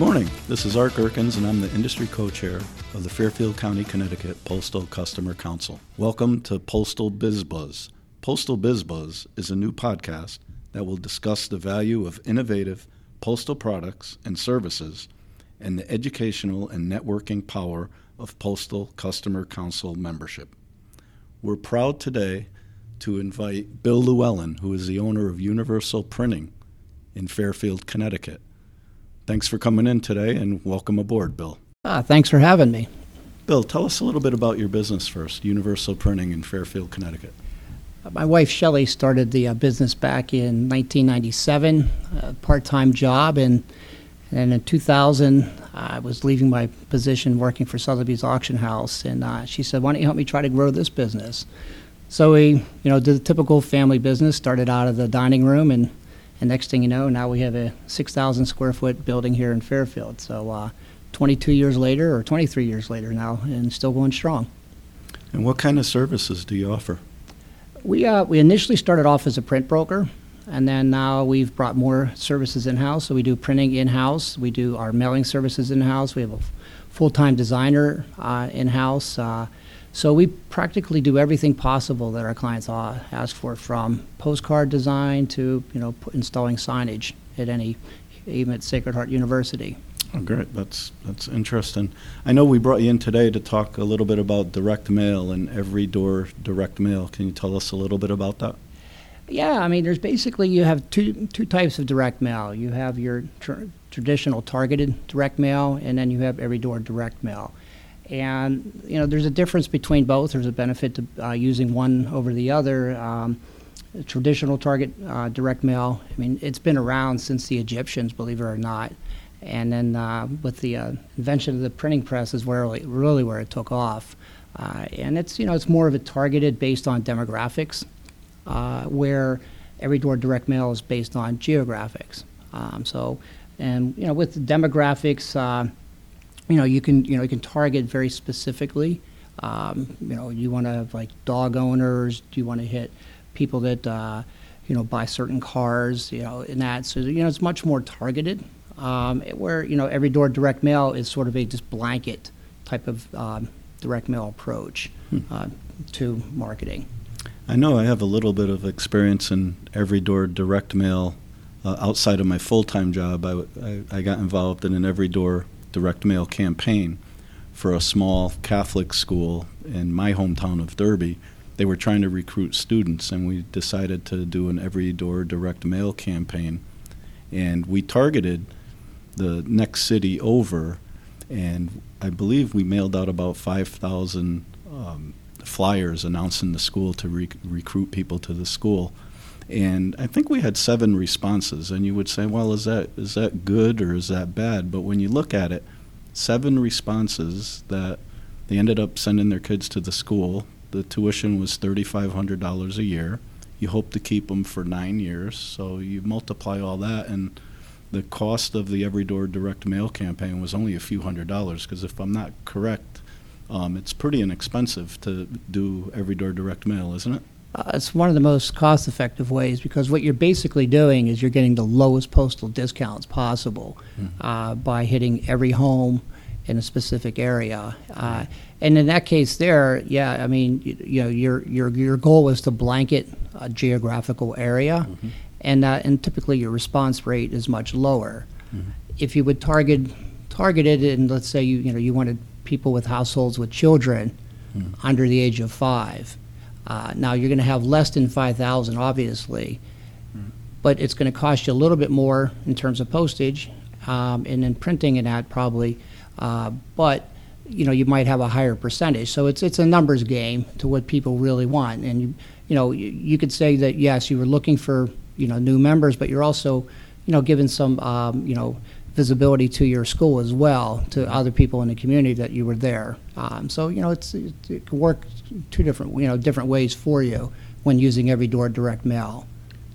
Good morning. This is Art Gerkens, and I'm the industry co-chair of the Fairfield County, Connecticut Postal Customer Council. Welcome to Postal Biz Buzz. Postal Biz Buzz is a new podcast that will discuss the value of innovative postal products and services and the educational and networking power of Postal Customer Council membership. We're proud today to invite Bill Llewellyn, who is the owner of Universal Printing in Fairfield, Connecticut. Thanks for coming in today and welcome aboard, Bill. Ah, thanks for having me. Bill, tell us a little bit about your business first, Universal Printing in Fairfield, Connecticut. My wife Shelley started the uh, business back in 1997, a part-time job, and and in 2000 I was leaving my position working for Sotheby's Auction House, and uh, she said, "Why don't you help me try to grow this business?" So we, you know, did the typical family business. Started out of the dining room, and and next thing you know, now we have a 6,000 square foot building here in Fairfield. So uh, 22 years later, or 23 years later now, and still going strong. And what kind of services do you offer? We, uh, we initially started off as a print broker, and then now we've brought more services in house. So we do printing in house, we do our mailing services in house, we have a full time designer uh, in house. So we practically do everything possible that our clients ask for, from postcard design to you know installing signage at any, even at Sacred Heart University. Oh, great. That's that's interesting. I know we brought you in today to talk a little bit about direct mail and every door direct mail. Can you tell us a little bit about that? Yeah, I mean, there's basically you have two two types of direct mail. You have your tr- traditional targeted direct mail, and then you have every door direct mail. And you know, there's a difference between both. There's a benefit to uh, using one over the other. Um, traditional target uh, direct mail. I mean, it's been around since the Egyptians, believe it or not. And then uh, with the uh, invention of the printing press is where really, really where it took off. Uh, and it's you know it's more of a targeted based on demographics, uh, where every door direct mail is based on geographics. Um, so, and you know with demographics, you know you can you know you can target very specifically. Um, you know you want to have like dog owners. Do you want to hit people that uh, you know buy certain cars? You know and that so you know it's much more targeted um, where you know every door direct mail is sort of a just blanket type of um, direct mail approach Hmm. uh, to marketing. I know I have a little bit of experience in every door direct mail. Uh, outside of my full time job, I, w- I- I got involved in an every door direct mail campaign for a small Catholic school in my hometown of Derby. They were trying to recruit students, and we decided to do an every door direct mail campaign. And we targeted the next city over, and I believe we mailed out about 5,000 um, flyers announcing the school to re- recruit people to the school. And I think we had seven responses, and you would say, "Well, is that is that good or is that bad?" But when you look at it, seven responses that they ended up sending their kids to the school. The tuition was thirty-five hundred dollars a year. You hope to keep them for nine years, so you multiply all that, and the cost of the Every Door direct mail campaign was only a few hundred dollars. Because if I'm not correct, um, it's pretty inexpensive to do Every Door direct mail, isn't it? Uh, it's one of the most cost effective ways because what you're basically doing is you're getting the lowest postal discounts possible uh, by hitting every home in a specific area. Uh, and in that case, there, yeah, I mean, you, you know, your your your goal is to blanket a geographical area, and uh, and typically your response rate is much lower. If you would target target it, and let's say you you know you wanted people with households with children under the age of five. Uh, now you're going to have less than 5,000, obviously, but it's going to cost you a little bit more in terms of postage, um, and then printing and that probably. Uh, but you know you might have a higher percentage, so it's it's a numbers game to what people really want. And you you know you, you could say that yes, you were looking for you know new members, but you're also you know giving some um, you know visibility to your school as well to other people in the community that you were there. Um, so you know it's it, it can work two different you know different ways for you when using every door direct mail.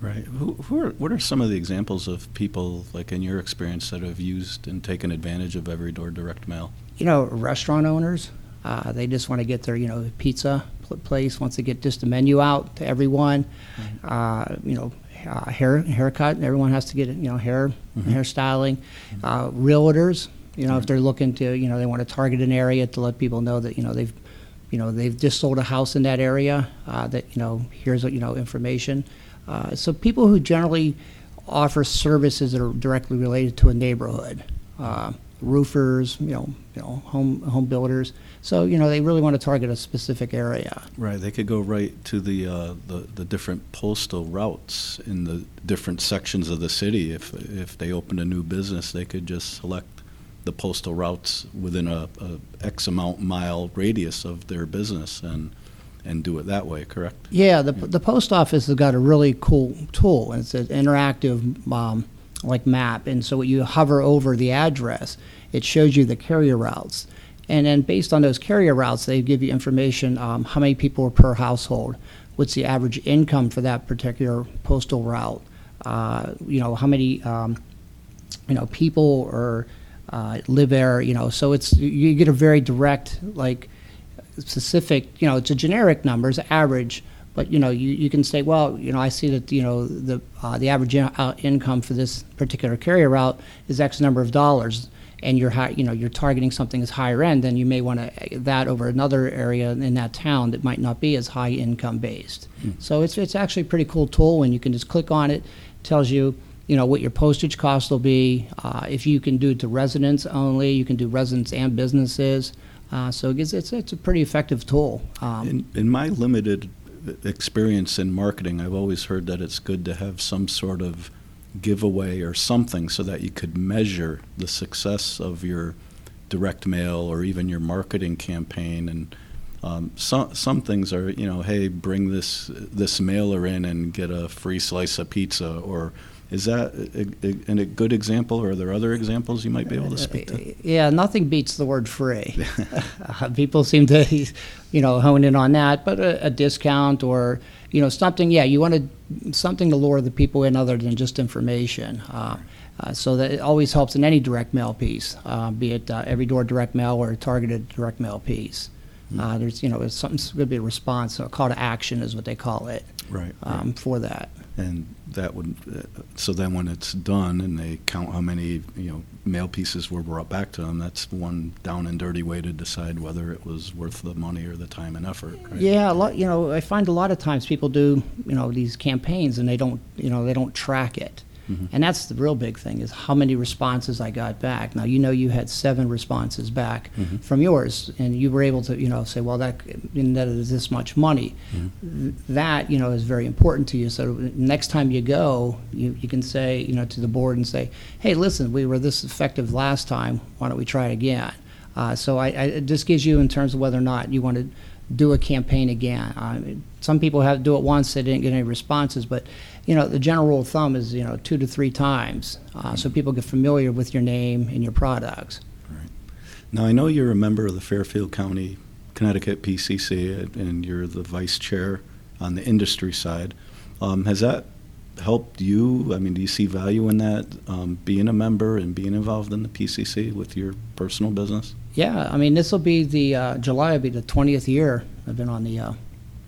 Right. Who, who are, what are some of the examples of people, like in your experience, that have used and taken advantage of Every Door direct mail? You know, restaurant owners, uh, they just want to get their you know pizza place wants to get just the menu out to everyone. Uh, you know, uh, hair haircut. Everyone has to get you know hair hairstyling. Uh, realtors, you know, if they're looking to you know they want to target an area to let people know that you know they've you know they've just sold a house in that area. Uh, that you know here's what, you know information. Uh, so people who generally offer services that are directly related to a neighborhood. Roofers, you know, you know, home home builders. So you know, they really want to target a specific area. Right, they could go right to the, uh, the, the different postal routes in the different sections of the city. If, if they opened a new business, they could just select the postal routes within a, a X amount mile radius of their business and, and do it that way, correct? Yeah, the the post office has got a really cool tool. and It's an interactive um, like map, and so you hover over the address, it shows you the carrier routes, and then based on those carrier routes, they give you information um, how many people are per household, what's the average income for that particular postal route, uh, you know how many um, you know people or uh, live there, you know. So it's you get a very direct like specific, you know, it's a generic number, it's average, but you know, you, you can say, well, you know, I see that you know the uh, the average in, uh, income for this particular carrier route is X number of dollars, and you're high, you know you're targeting something that's higher end, then you may want to that over another area in that town that might not be as high income based. So it's it's actually a pretty cool tool when you can just click on it, tells you. You know what your postage cost will be. Uh, if you can do it to residents only, you can do residents and businesses. Uh, so it's, it's it's a pretty effective tool. Um, In, in my limited experience in marketing, I've always heard that it's good to have some sort of giveaway or something so that you could measure the success of your direct mail or even your marketing campaign. And um, some some things are, you know, hey, bring this this mailer in and get a free slice of pizza. Or is that a, a, a good example? Or are there other examples you might be able to speak to? Yeah, nothing beats the word free. Uh, People seem to, you know, hone in on that, but a, a discount or, you know, something, yeah, you want to, something to lure the people in other than just information. Uh, uh, so that it always helps in any direct mail piece, uh, be it uh, every door direct mail or a targeted direct mail piece. Uh, there's, you know, it's something going to be a response, a call to action is what they call it Right. um, for that. And that would, uh, so then when it's done and they count how many, you know, mail pieces were brought back to them, that's one down and dirty way to decide whether it was worth the money or the time and effort, right? Yeah, a lot. You know, I find a lot of times people do, you know, these campaigns and they don't, you know, they don't track it. Mm-hmm. And that's the real big thing is how many responses I got back. Now you know you had seven responses back mm-hmm. from yours, and you were able to, you know, say, well, that that is this much money. Th- That you know is very important to you. So next time you go, you, you can say, you know, to the board and say, hey, listen, we were this effective last time. Why don't we try it again? Uh, so I, I, it just gives you in terms of whether or not you want to do a campaign again. Mean, some people have do it once, they didn't get any responses, but you know the general rule of thumb is you know two to three times, uh, so people get familiar with your name and your products. Right. Now, I know you're a member of the Fairfield County, Connecticut PCC, and you're the vice chair on the industry side. Um, has that helped you? I mean, do you see value in that, um, being a member and being involved in the PCC with your personal business? Yeah, I mean this will be the uh, July will be the twentieth year I've been on the uh.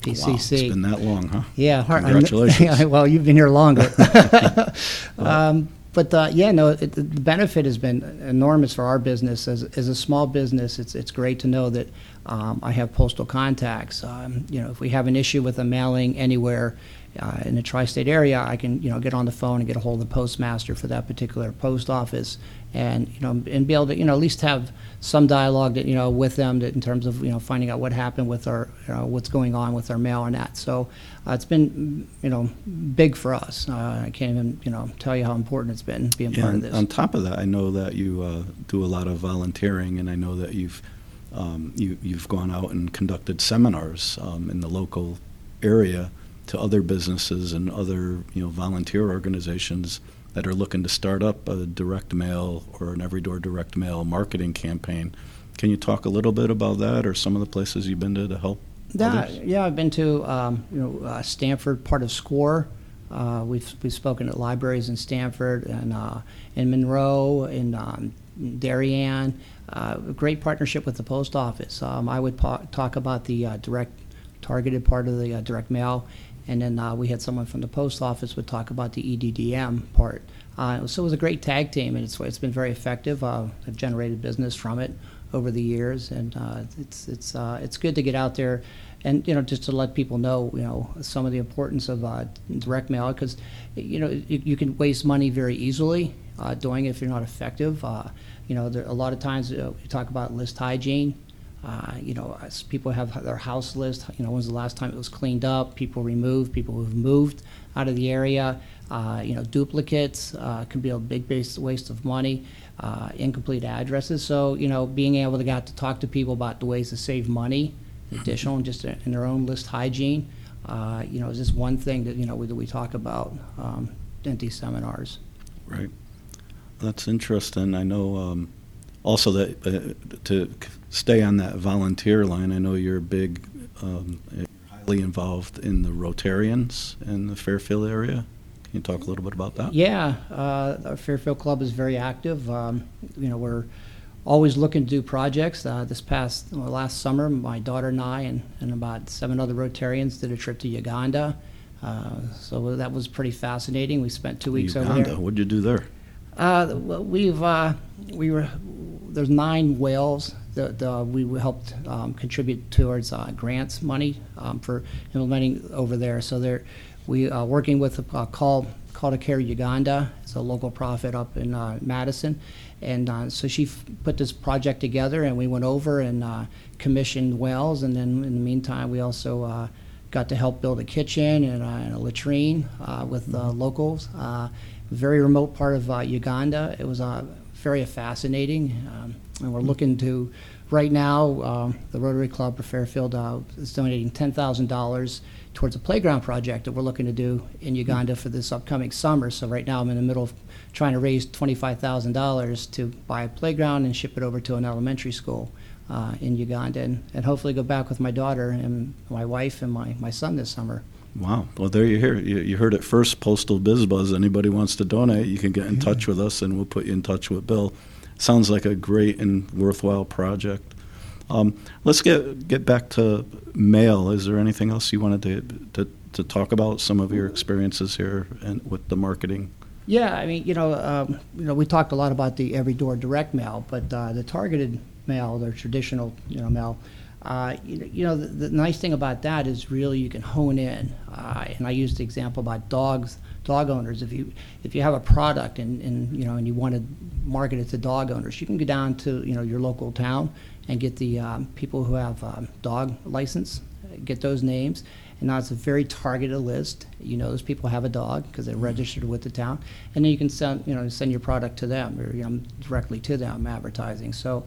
Wow, it's been that long, huh? Yeah, hard- Congratulations. yeah, well, you've been here longer. um, but uh, yeah, no, it, the benefit has been enormous for our business. As, as a small business, it's it's great to know that um, I have postal contacts. Um, you know, if we have an issue with a mailing anywhere uh, in the tri-state area, I can you know get on the phone and get a hold of the postmaster for that particular post office, and you know and be able to you know at least have some dialogue that you know with them that in terms of you know finding out what happened with our you know, what's going on with our mail and that. So uh, it's been you know big for us. Uh, I can't even you know tell you how important it's been being part of this. on top of that, I know that you uh, do a lot of volunteering, and I know that you've um, you, you've gone out and conducted seminars um, in the local area to other businesses and other you know volunteer organizations that are looking to start up a direct mail or an every door direct mail marketing campaign. Can you talk a little bit about that, or some of the places you've been to to help? Yeah, others? yeah, I've been to um, you know uh, Stamford, part of SCORE. Uh, we've we've spoken at libraries in Stamford and uh, in Monroe in um, Darien. Uh, great partnership with the post office. Um, I would talk about the uh, direct targeted part of the uh, direct mail, and then uh, we had someone from the post office would talk about the EDDM part. Uh, so it was a great tag team, and it's it's been very effective. Uh, I've generated business from it over the years, and uh, it's it's uh, it's good to get out there, and you know just to let people know you know some of the importance of uh, direct mail because you know you, you can waste money very easily uh, doing it if you're not effective. Uh, you know, there, a lot of times uh, we talk about list hygiene. Uh, you know, as people have their house list. You know, when's the last time it was cleaned up? People removed. People who've moved out of the area. Uh, you know, duplicates uh, can be a big base waste of money. Uh, incomplete addresses. So, you know, being able to get to talk to people about the ways to save money, additional, and just in their own list hygiene. Uh, you know, is just one thing that you know we, that we talk about um, in these seminars. Right. That's interesting. I know um, also that uh, to stay on that volunteer line, I know you're big, um, highly involved in the Rotarians in the Fairfield area. Can you talk a little bit about that? Yeah, uh, our Fairfield Club is very active. Um, you know, we're always looking to do projects. Uh, this past well, last summer, my daughter and I and, and about seven other Rotarians did a trip to Uganda. Uh, so that was pretty fascinating. We spent two weeks over Uganda. there. What'd you do there? Uh, well, we've uh, we were there's nine wells that uh, we helped um, contribute towards uh, grants money um, for implementing over there. So we are working with uh, Call Call to Care Uganda. It's a local profit up in uh, Madison, and uh, so she f- put this project together, and we went over and uh, commissioned wells, and then in the meantime we also. Uh, Got to help build a kitchen and, uh, and a latrine uh, with uh, locals. Uh, very remote part of uh, Uganda. It was uh, very fascinating, um, and we're looking to. Right now, um, the Rotary Club of Fairfield uh, is donating ten thousand dollars towards a playground project that we're looking to do in Uganda for this upcoming summer. So right now, I'm in the middle of trying to raise twenty-five thousand dollars to buy a playground and ship it over to an elementary school uh, in Uganda, and, and hopefully go back with my daughter and my wife and my, my son this summer. Wow. Well, there you hear. You, you heard it first. Postal Biz Buzz. Anybody wants to donate, you can get in touch with us, and we'll put you in touch with Bill. Sounds like a great and worthwhile project. Um, let's get get back to mail. Is there anything else you wanted to, to to talk about? Some of your experiences here and with the marketing. Yeah, I mean, you know, um, you know, we talked a lot about the every door direct mail, but uh, the targeted mail, the traditional, you know, mail. Uh, you, know- you know, the, the nice thing about that is really you can hone in. Uh, and I used the example about dogs, dog owners. If you if you have a product and, and you know and you want to market it to dog owners, you can go down to you know your local town and get the um, people who have um, dog license, get those names, and now it's a very targeted list. You know those people have a dog because they're registered with the town, and then you can send you know send your product to them or you know directly to them advertising. So,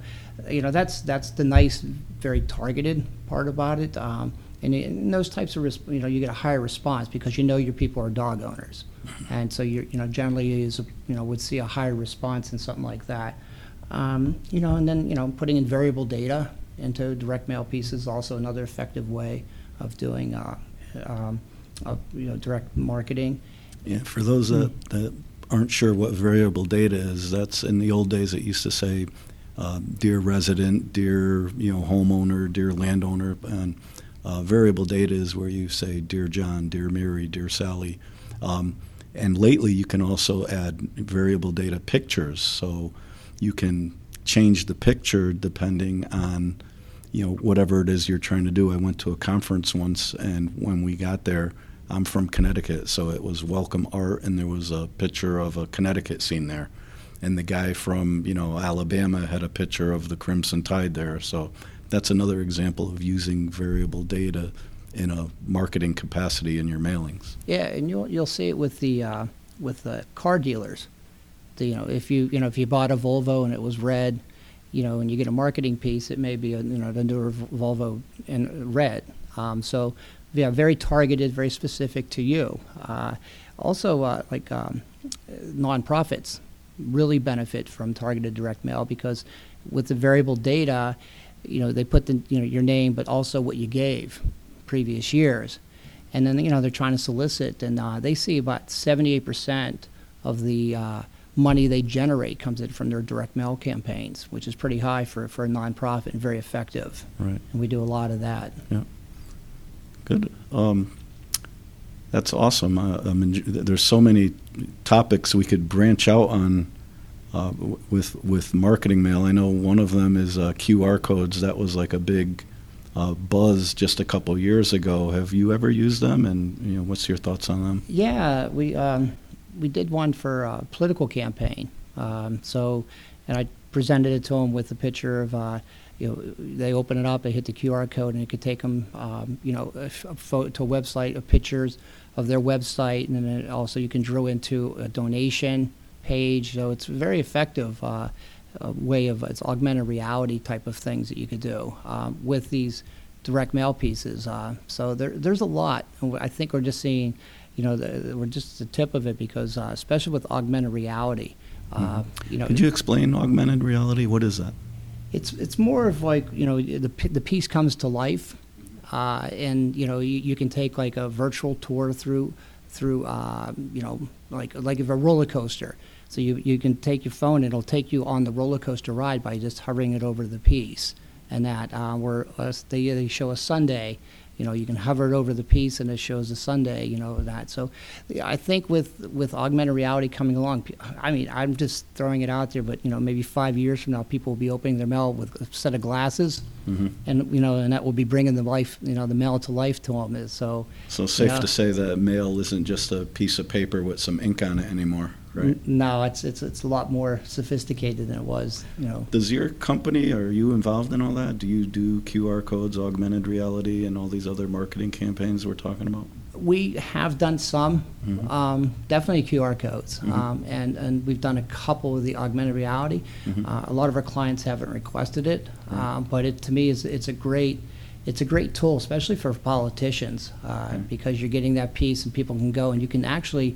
you know that's that's the nice, very targeted part about it. Um, and in those types of you know you get a higher response because you know your people are dog owners, and so you you know generally is you know would see a higher response in something like that. Um, you know, and then you know putting in variable data into direct mail pieces is also another effective way of doing uh, um, of, you know direct marketing. Yeah, for those that, that aren't sure what variable data is, that's in the old days it used to say, uh, dear resident, dear you know homeowner, dear landowner, and uh, variable data is where you say, dear John, dear Mary, dear Sally. Um, and lately, you can also add variable data pictures, so you can change the picture depending on you know whatever it is you're trying to do. I went to a conference once, and when we got there, I'm from Connecticut, so it was welcome art, and there was a picture of a Connecticut scene there, and the guy from you know Alabama had a picture of the Crimson Tide there. So that's another example of using variable data in a marketing capacity in your mailings. Yeah, and you'll you'll see it with the uh, with the car dealers. The, you know, if you you know if you bought a Volvo and it was red, you know, and you get a marketing piece, it may be a you know the newer Volvo in red. Um, so yeah, very targeted, very specific to you. Uh, also, uh, like um, nonprofits really benefit from targeted direct mail because with the variable data, you know, they put the you know your name, but also what you gave previous years and then you know they're trying to solicit, and uh, they see about 78% of the uh, money they generate comes in from their direct mail campaigns, which is pretty high for, for a nonprofit and very effective. Right. And we do a lot of that. Yeah. Good. Um, That's awesome. Uh, I mean, there's so many topics we could branch out on uh, with with marketing mail. I know one of them is uh, QR codes. That was like a big uh, buzz just a couple years ago. Have you ever used them? And you know, what's your thoughts on them? Yeah, we um, we did one for a political campaign. Um, so, and I presented it to them with a picture of. Uh, you know, they open it up, they hit the QR code, and it could take them, um, you know, a, photo to a website of pictures of their website, and then also you can drill into a donation page. So it's a very effective uh, uh, way of it's augmented reality type of things that you could do um, with these direct mail pieces. Uh, so there, there's a lot. I think we're just seeing, you know, the, we're just the tip of it because, uh, especially with augmented reality, uh, you know, Could you explain augmented reality? What is that? it's it's more of like you know the the piece comes to life, uh, and you know you, you can take like a virtual tour through through uh, you know like like if a roller coaster. So you you can take your phone, it'll take you on the roller coaster ride by just hovering it over the piece, and that uh, where uh, they they show a Sunday. You know, you can hover it over the piece, and it shows a Sunday. You know that. So, I think with with augmented reality coming along, I mean, I'm just throwing it out there, but you know, maybe five years from now, people will be opening their mail with a set of glasses, hmm and you know, and that will be bringing the life, you know, the mail to life to them. So, So safe Yeah. to say that mail isn't just a piece of paper with some ink on it anymore, right? n- no, it's it's it's a lot more sophisticated than it was. You know, Does your company, are you involved in all that? Do you do QR codes, augmented reality, and all these other marketing campaigns we're talking about? we have done some, Mhm. um, definitely QR codes, Mhm. um, and and we've done a couple of the augmented reality. Mhm. Uh, a lot of our clients haven't requested it, Right. um, but it to me is it's a great it's a great tool, especially for politicians, uh, because you're getting that piece and people can go and you can actually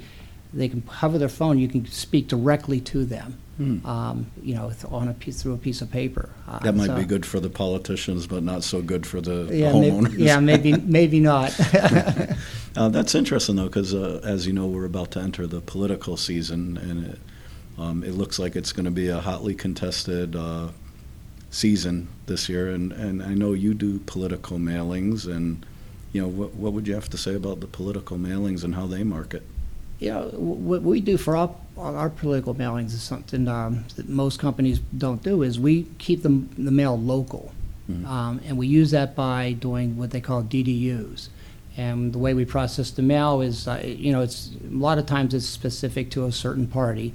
they can hover their phone, you can speak directly to them, Hmm. um, you know, th- on a piece through a piece of paper. Uh, That might so- be good for the politicians, but not so good for the Yeah, may- homeowners. yeah, maybe maybe not. Uh, that's interesting though, because uh, as you know, we're about to enter the political season, and it, um, it looks like it's going to be a hotly contested uh, season this year. And, and I know you do political mailings, and you know what, what would you have to say about the political mailings and how they market? You know, what we do for our, our political mailings is something um, that most companies don't do, is we keep the, the mail local. Mhm. Um, and we use that by doing what they call DDUs. And the way we process the mail is, uh, you know, it's, a lot of times it's specific to a certain party,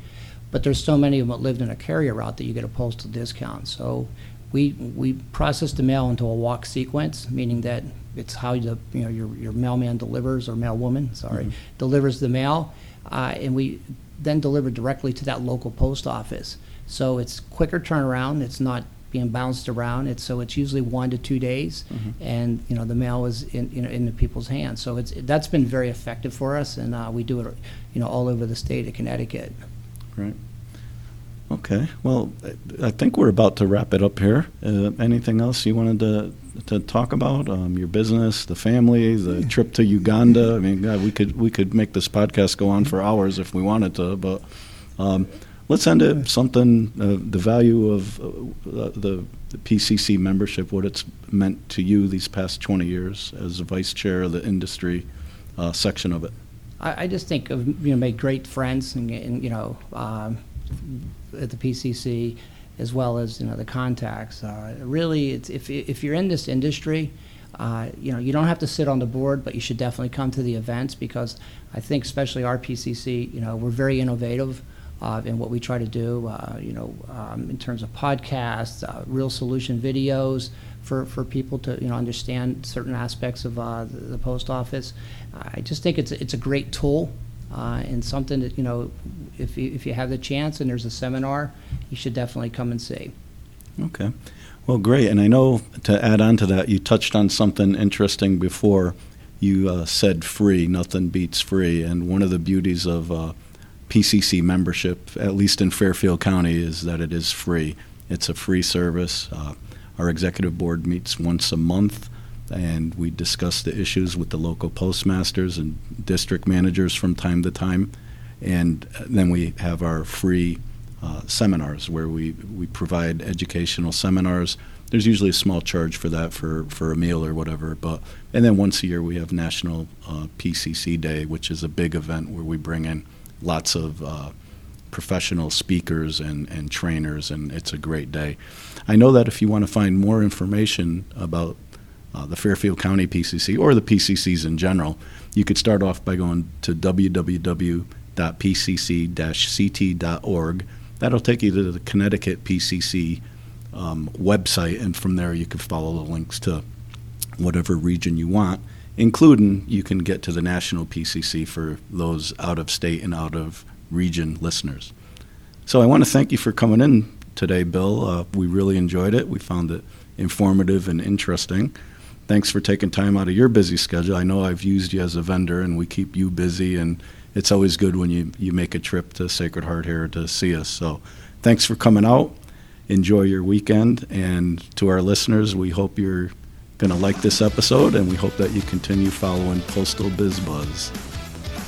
but there's so many of them that lived in a carrier route that you get a postal discount. So we, we process the mail into a walk sequence, meaning that it's how the, you know, your, your mailman delivers, or mailwoman, sorry, Mhm. delivers the mail, uh, and we then deliver directly to that local post office. So it's quicker turnaround, it's not being bounced around, it's, so it's usually one to two days, Mhm. and, you know, the mail is in, you know, in the people's hands. So it's, that's been very effective for us, and uh, we do it, you know, all over the state of Connecticut. Right. Okay. Well, I- I think we're about to wrap it up here. Uh, anything else you wanted to to talk about? Um, your business, the family, the trip to Uganda. I mean, God, we could we could make this podcast go on for hours if we wanted to, but um, let's end it something. Uh, the value of uh, the, the PCC membership, what it's meant to you these past 20 years as a vice chair of the industry uh, section of it. I, I just think of, you know, made great friends and, and you know, um, at the PCC as well as, you know, the contacts. Uh, really, it's, if, if you're in this industry, uh, you know, you don't have to sit on the board, but you should definitely come to the events because I think especially our PCC, you know, we're very innovative uh, in what we try to do, uh, you know, um, in terms of podcasts, uh, real solution videos for, for people to, you know, understand certain aspects of uh, the, the post office. I just think it's, it's a great tool uh, and something that, you know, if you, if you have the chance and there's a seminar, you should definitely come and see. Okay. Well, great. And I know to add on to that, you touched on something interesting before. You uh, said free, nothing beats free. And one of the beauties of uh, PCC membership, at least in Fairfield County, is that it is free. It's a free service. Uh, our executive board meets once a month, and we discuss the issues with the local postmasters and district managers from time to time. And then we have our free uh, seminars where we, we provide educational seminars there's usually a small charge for that for, for a meal or whatever. But and then once a year we have National uh, PCC Day, which is a big event where we bring in lots of uh, professional speakers and, and trainers, and it's a great day. I know that if you want to find more information about uh, the Fairfield County PCC or the PCCs in general, you could start off by going to www.pcc-ct.org. That'll take you to the Connecticut PCC um, website, and from there you can follow the links to whatever region you want, including you can get to the national PCC for those out of state and out of region listeners. So I want to thank you for coming in today, Bill. Uh, we really enjoyed it. We found it informative and interesting. Thanks for taking time out of your busy schedule. I know I've used you as a vendor, and we keep you busy, and it's always good when you, you make a trip to Sacred Heart here to see us. So thanks for coming out. Enjoy your weekend. And to our listeners, we hope you're going to like this episode, and we hope that you continue following Postal Biz Buzz.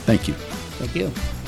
Thank you. Thank you.